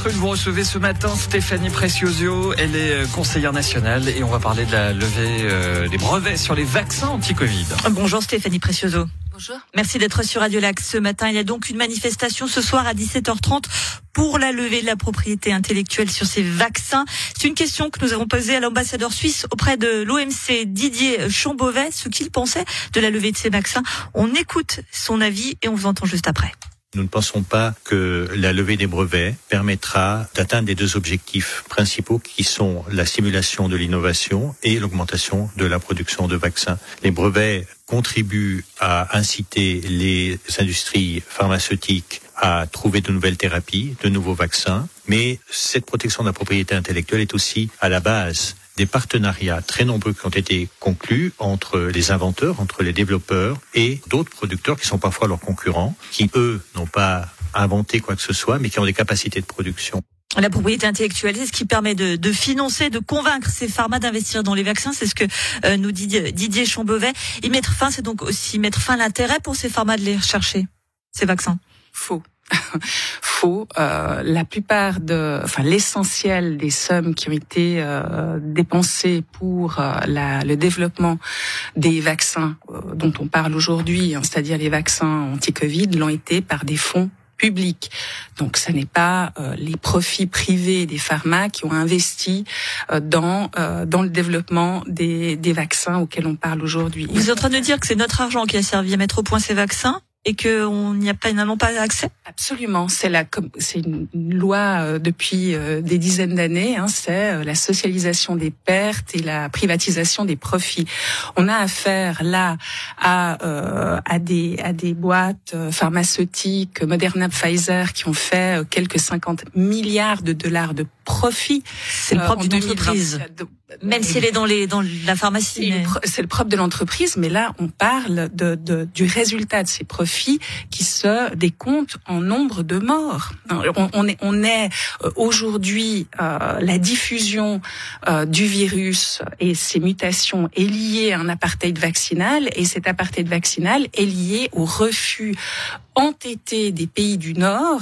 Rune, vous recevez ce matin Stéphanie Precioso. Elle est euh, conseillère nationale et on va parler de la levée euh, des brevets sur les vaccins anti-Covid. Bonjour Stéphanie Precioso. Bonjour. Merci d'être sur Radio Lac ce matin. Il y a donc une manifestation ce soir à 17h30 pour la levée de la propriété intellectuelle sur ces vaccins. C'est une question que nous avons posée à l'ambassadeur suisse auprès de l'OMC Didier Chambovet, ce qu'il pensait de la levée de ces vaccins. On écoute son avis et on vous entend juste après. Nous ne pensons pas que la levée des brevets permettra d'atteindre les deux objectifs principaux qui sont la stimulation de l'innovation et l'augmentation de la production de vaccins. Les brevets contribuent à inciter les industries pharmaceutiques à trouver de nouvelles thérapies, de nouveaux vaccins, mais cette protection de la propriété intellectuelle est aussi à la base des partenariats très nombreux qui ont été conclus entre les inventeurs, entre les développeurs et d'autres producteurs qui sont parfois leurs concurrents, qui eux n'ont pas inventé quoi que ce soit, mais qui ont des capacités de production. La propriété intellectuelle, c'est ce qui permet de, de, financer, de convaincre ces pharma d'investir dans les vaccins. C'est ce que euh, nous dit Didier Chambevet. Et mettre fin, c'est donc aussi mettre fin à l'intérêt pour ces pharma de les rechercher, ces vaccins. Faux. faux. Euh, la plupart de, enfin l'essentiel des sommes qui ont été euh, dépensées pour euh, la, le développement des vaccins euh, dont on parle aujourd'hui, hein, c'est-à-dire les vaccins anti-Covid, l'ont été par des fonds publics. Donc, ce n'est pas euh, les profits privés des pharma qui ont investi euh, dans dans le développement des, des vaccins auxquels on parle aujourd'hui. Vous êtes en train de dire que c'est notre argent qui a servi à mettre au point ces vaccins? Et qu'on n'y a pas finalement pas accès? Absolument, c'est la c'est une loi euh, depuis euh, des dizaines d'années. Hein, c'est euh, la socialisation des pertes et la privatisation des profits. On a affaire là à à des à des boîtes pharmaceutiques, Moderna, Pfizer, qui ont fait quelques 50 milliards de dollars de profit. C'est le propre d'une entreprise. Même si elle est dans les dans la pharmacie. C'est le propre de l'entreprise, mais là on parle de, de, du résultat de ces profits qui se décomptent en nombre de morts. On, on est on est euh, aujourd'hui euh, la diffusion euh, du virus et ses mutations est liée à un apartheid vaccinal et cet apartheid vaccinal est lié au refus entêté des pays du Nord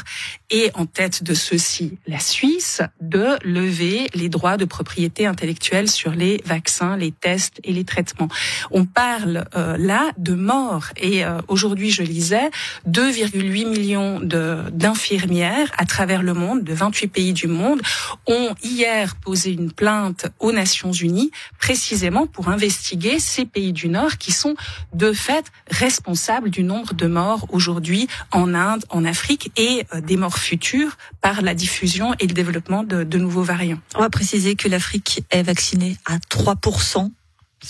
et en tête de ceux-ci la Suisse de lever les droits de propriété intellectuelle sur les vaccins, les tests et les traitements. On parle euh, là de morts et euh, aujourd'hui je lisais 2,8 millions d'infirmières à travers le monde, de 28 pays du monde, ont hier posé une plainte aux Nations Unies précisément pour investiguer ces pays du Nord qui sont de fait responsables du nombre de morts aujourd'hui en Inde, en Afrique et euh, des morts futures par la diffusion et le développement de, de nouveaux variants. On va préciser que l'Afrique est vaccinée à 3%.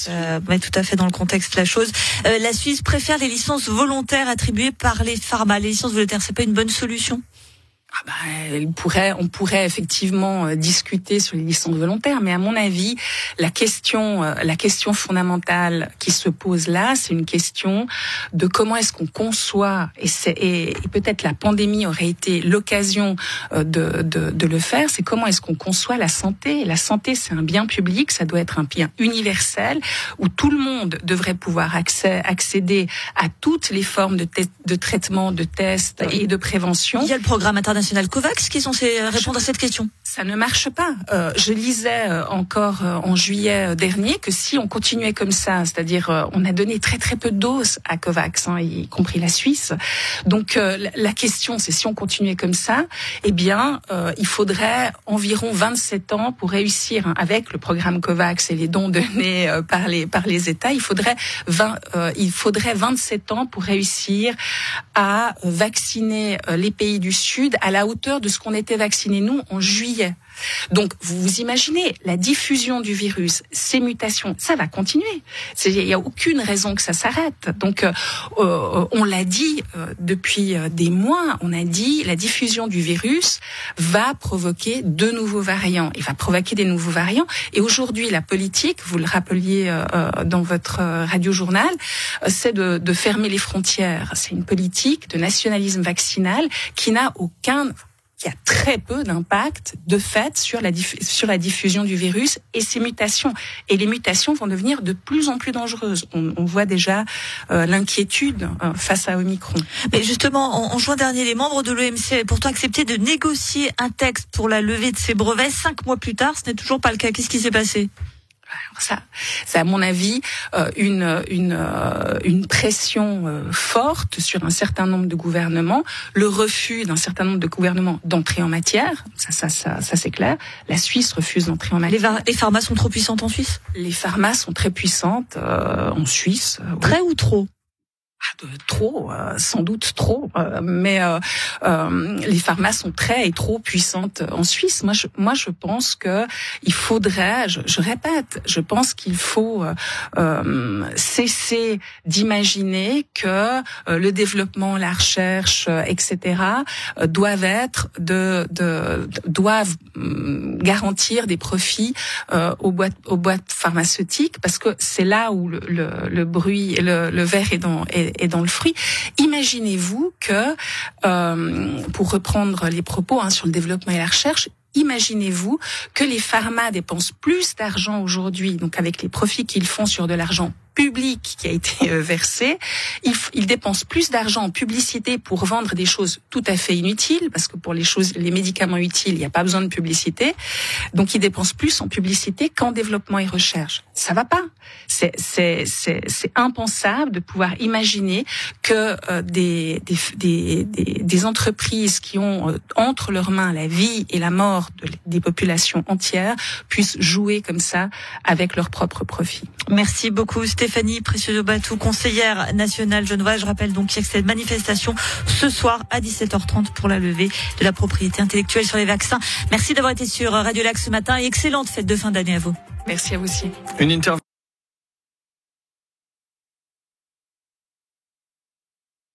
Euh, met tout à fait dans le contexte la chose. Euh, la Suisse préfère les licences volontaires attribuées par les pharma. Les licences volontaires, c'est pas une bonne solution? Ah bah, pourrait, on pourrait effectivement euh, discuter sur les licences volontaires, mais à mon avis, la question, euh, la question fondamentale qui se pose là, c'est une question de comment est-ce qu'on conçoit, et, et, et peut-être la pandémie aurait été l'occasion euh, de, de, de, le faire, c'est comment est-ce qu'on conçoit la santé. La santé, c'est un bien public, ça doit être un bien universel, où tout le monde devrait pouvoir accès, accéder à toutes les formes de, de traitement, de tests et de prévention. Il y a le programme international national COVAX qui est censé euh, répondre à cette question Ça ne marche pas. Euh, je lisais euh, encore en juillet dernier que si on continuait comme ça, c'est-à-dire on a donné très très peu de doses à COVAX, hein, y compris la Suisse. Donc la question, c'est si on continuait comme ça, eh bien, il faudrait environ 27 ans pour réussir hein, avec le programme COVAX et les dons donnés par les par les États. Il faudrait 20, il faudrait 27 ans pour réussir à vacciner les pays du Sud la hauteur de ce qu'on était vacciné nous en juillet. Donc, vous vous imaginez, la diffusion du virus, ces mutations, ça va continuer. Il n'y a aucune raison que ça s'arrête. Donc, euh, euh, on l'a dit euh, depuis des mois, on a dit la diffusion du virus va provoquer de nouveaux variants. Il va provoquer des nouveaux variants. Et aujourd'hui, la politique, vous le rappeliez dans votre radio-journal, c'est de fermer les frontières. C'est une politique de nationalisme vaccinal qui n'a aucun qui a très peu d'impact de fait sur la, sur la diffusion du virus et ses mutations. Et les mutations vont devenir de plus en plus dangereuses. On, on voit déjà euh, l'inquiétude euh, face à Omicron. Mais justement, en, en, juin dernier, les membres de l'OMC avaient pourtant accepté de négocier un texte pour la levée de ces brevets. Cinq mois plus tard, ce n'est toujours pas le cas. Qu'est-ce qui s'est passé? Ça, c'est à mon avis euh, une une euh, une pression euh, forte sur un certain nombre de gouvernements, le refus d'un certain nombre de gouvernements d'entrer en matière, ça ça ça, ça c'est clair. La Suisse refuse d'entrer en matière. Les, les, pharmas sont trop puissantes en Suisse? Les pharmas sont très puissantes en Suisse. Très oui. ou trop? Trop, euh, sans doute trop, euh, mais euh, les pharmacies sont très et trop puissantes en Suisse. Moi, je, moi, je pense que il faudrait, je, je répète, je pense qu'il faut cesser d'imaginer que le développement, la recherche, etc., doivent être de, de, doivent hum, garantir des profits aux boîtes aux boîtes pharmaceutiques, parce que c'est là où le, le, bruit, le, le verre est dans est, dans Imaginez-vous que, euh, pour reprendre les propos hein, sur le développement et la recherche, imaginez-vous que les pharma dépensent plus d'argent aujourd'hui, donc avec les profits qu'ils font sur de l'argent public qui a été euh, versé. Ils, ils dépensent plus d'argent en publicité pour vendre des choses tout à fait inutiles, parce que pour les choses, les médicaments utiles, il n'y a pas besoin de publicité. Donc ils dépensent plus en publicité qu'en développement et recherche. Ça va pas. C'est impensable de pouvoir imaginer que euh, des, des, des des entreprises qui ont euh, entre leurs mains la vie et la mort de, des populations entières puissent jouer comme ça avec leurs propres profits. Merci beaucoup. Stéphanie Précieux-Batou, conseillère nationale genevoise. Je rappelle donc qu'il y a cette manifestation ce soir à 17h30 pour la levée de la propriété intellectuelle sur les vaccins. Merci d'avoir été sur Radio Lac ce matin et excellente fête de fin d'année à vous. Merci à vous aussi. Une interview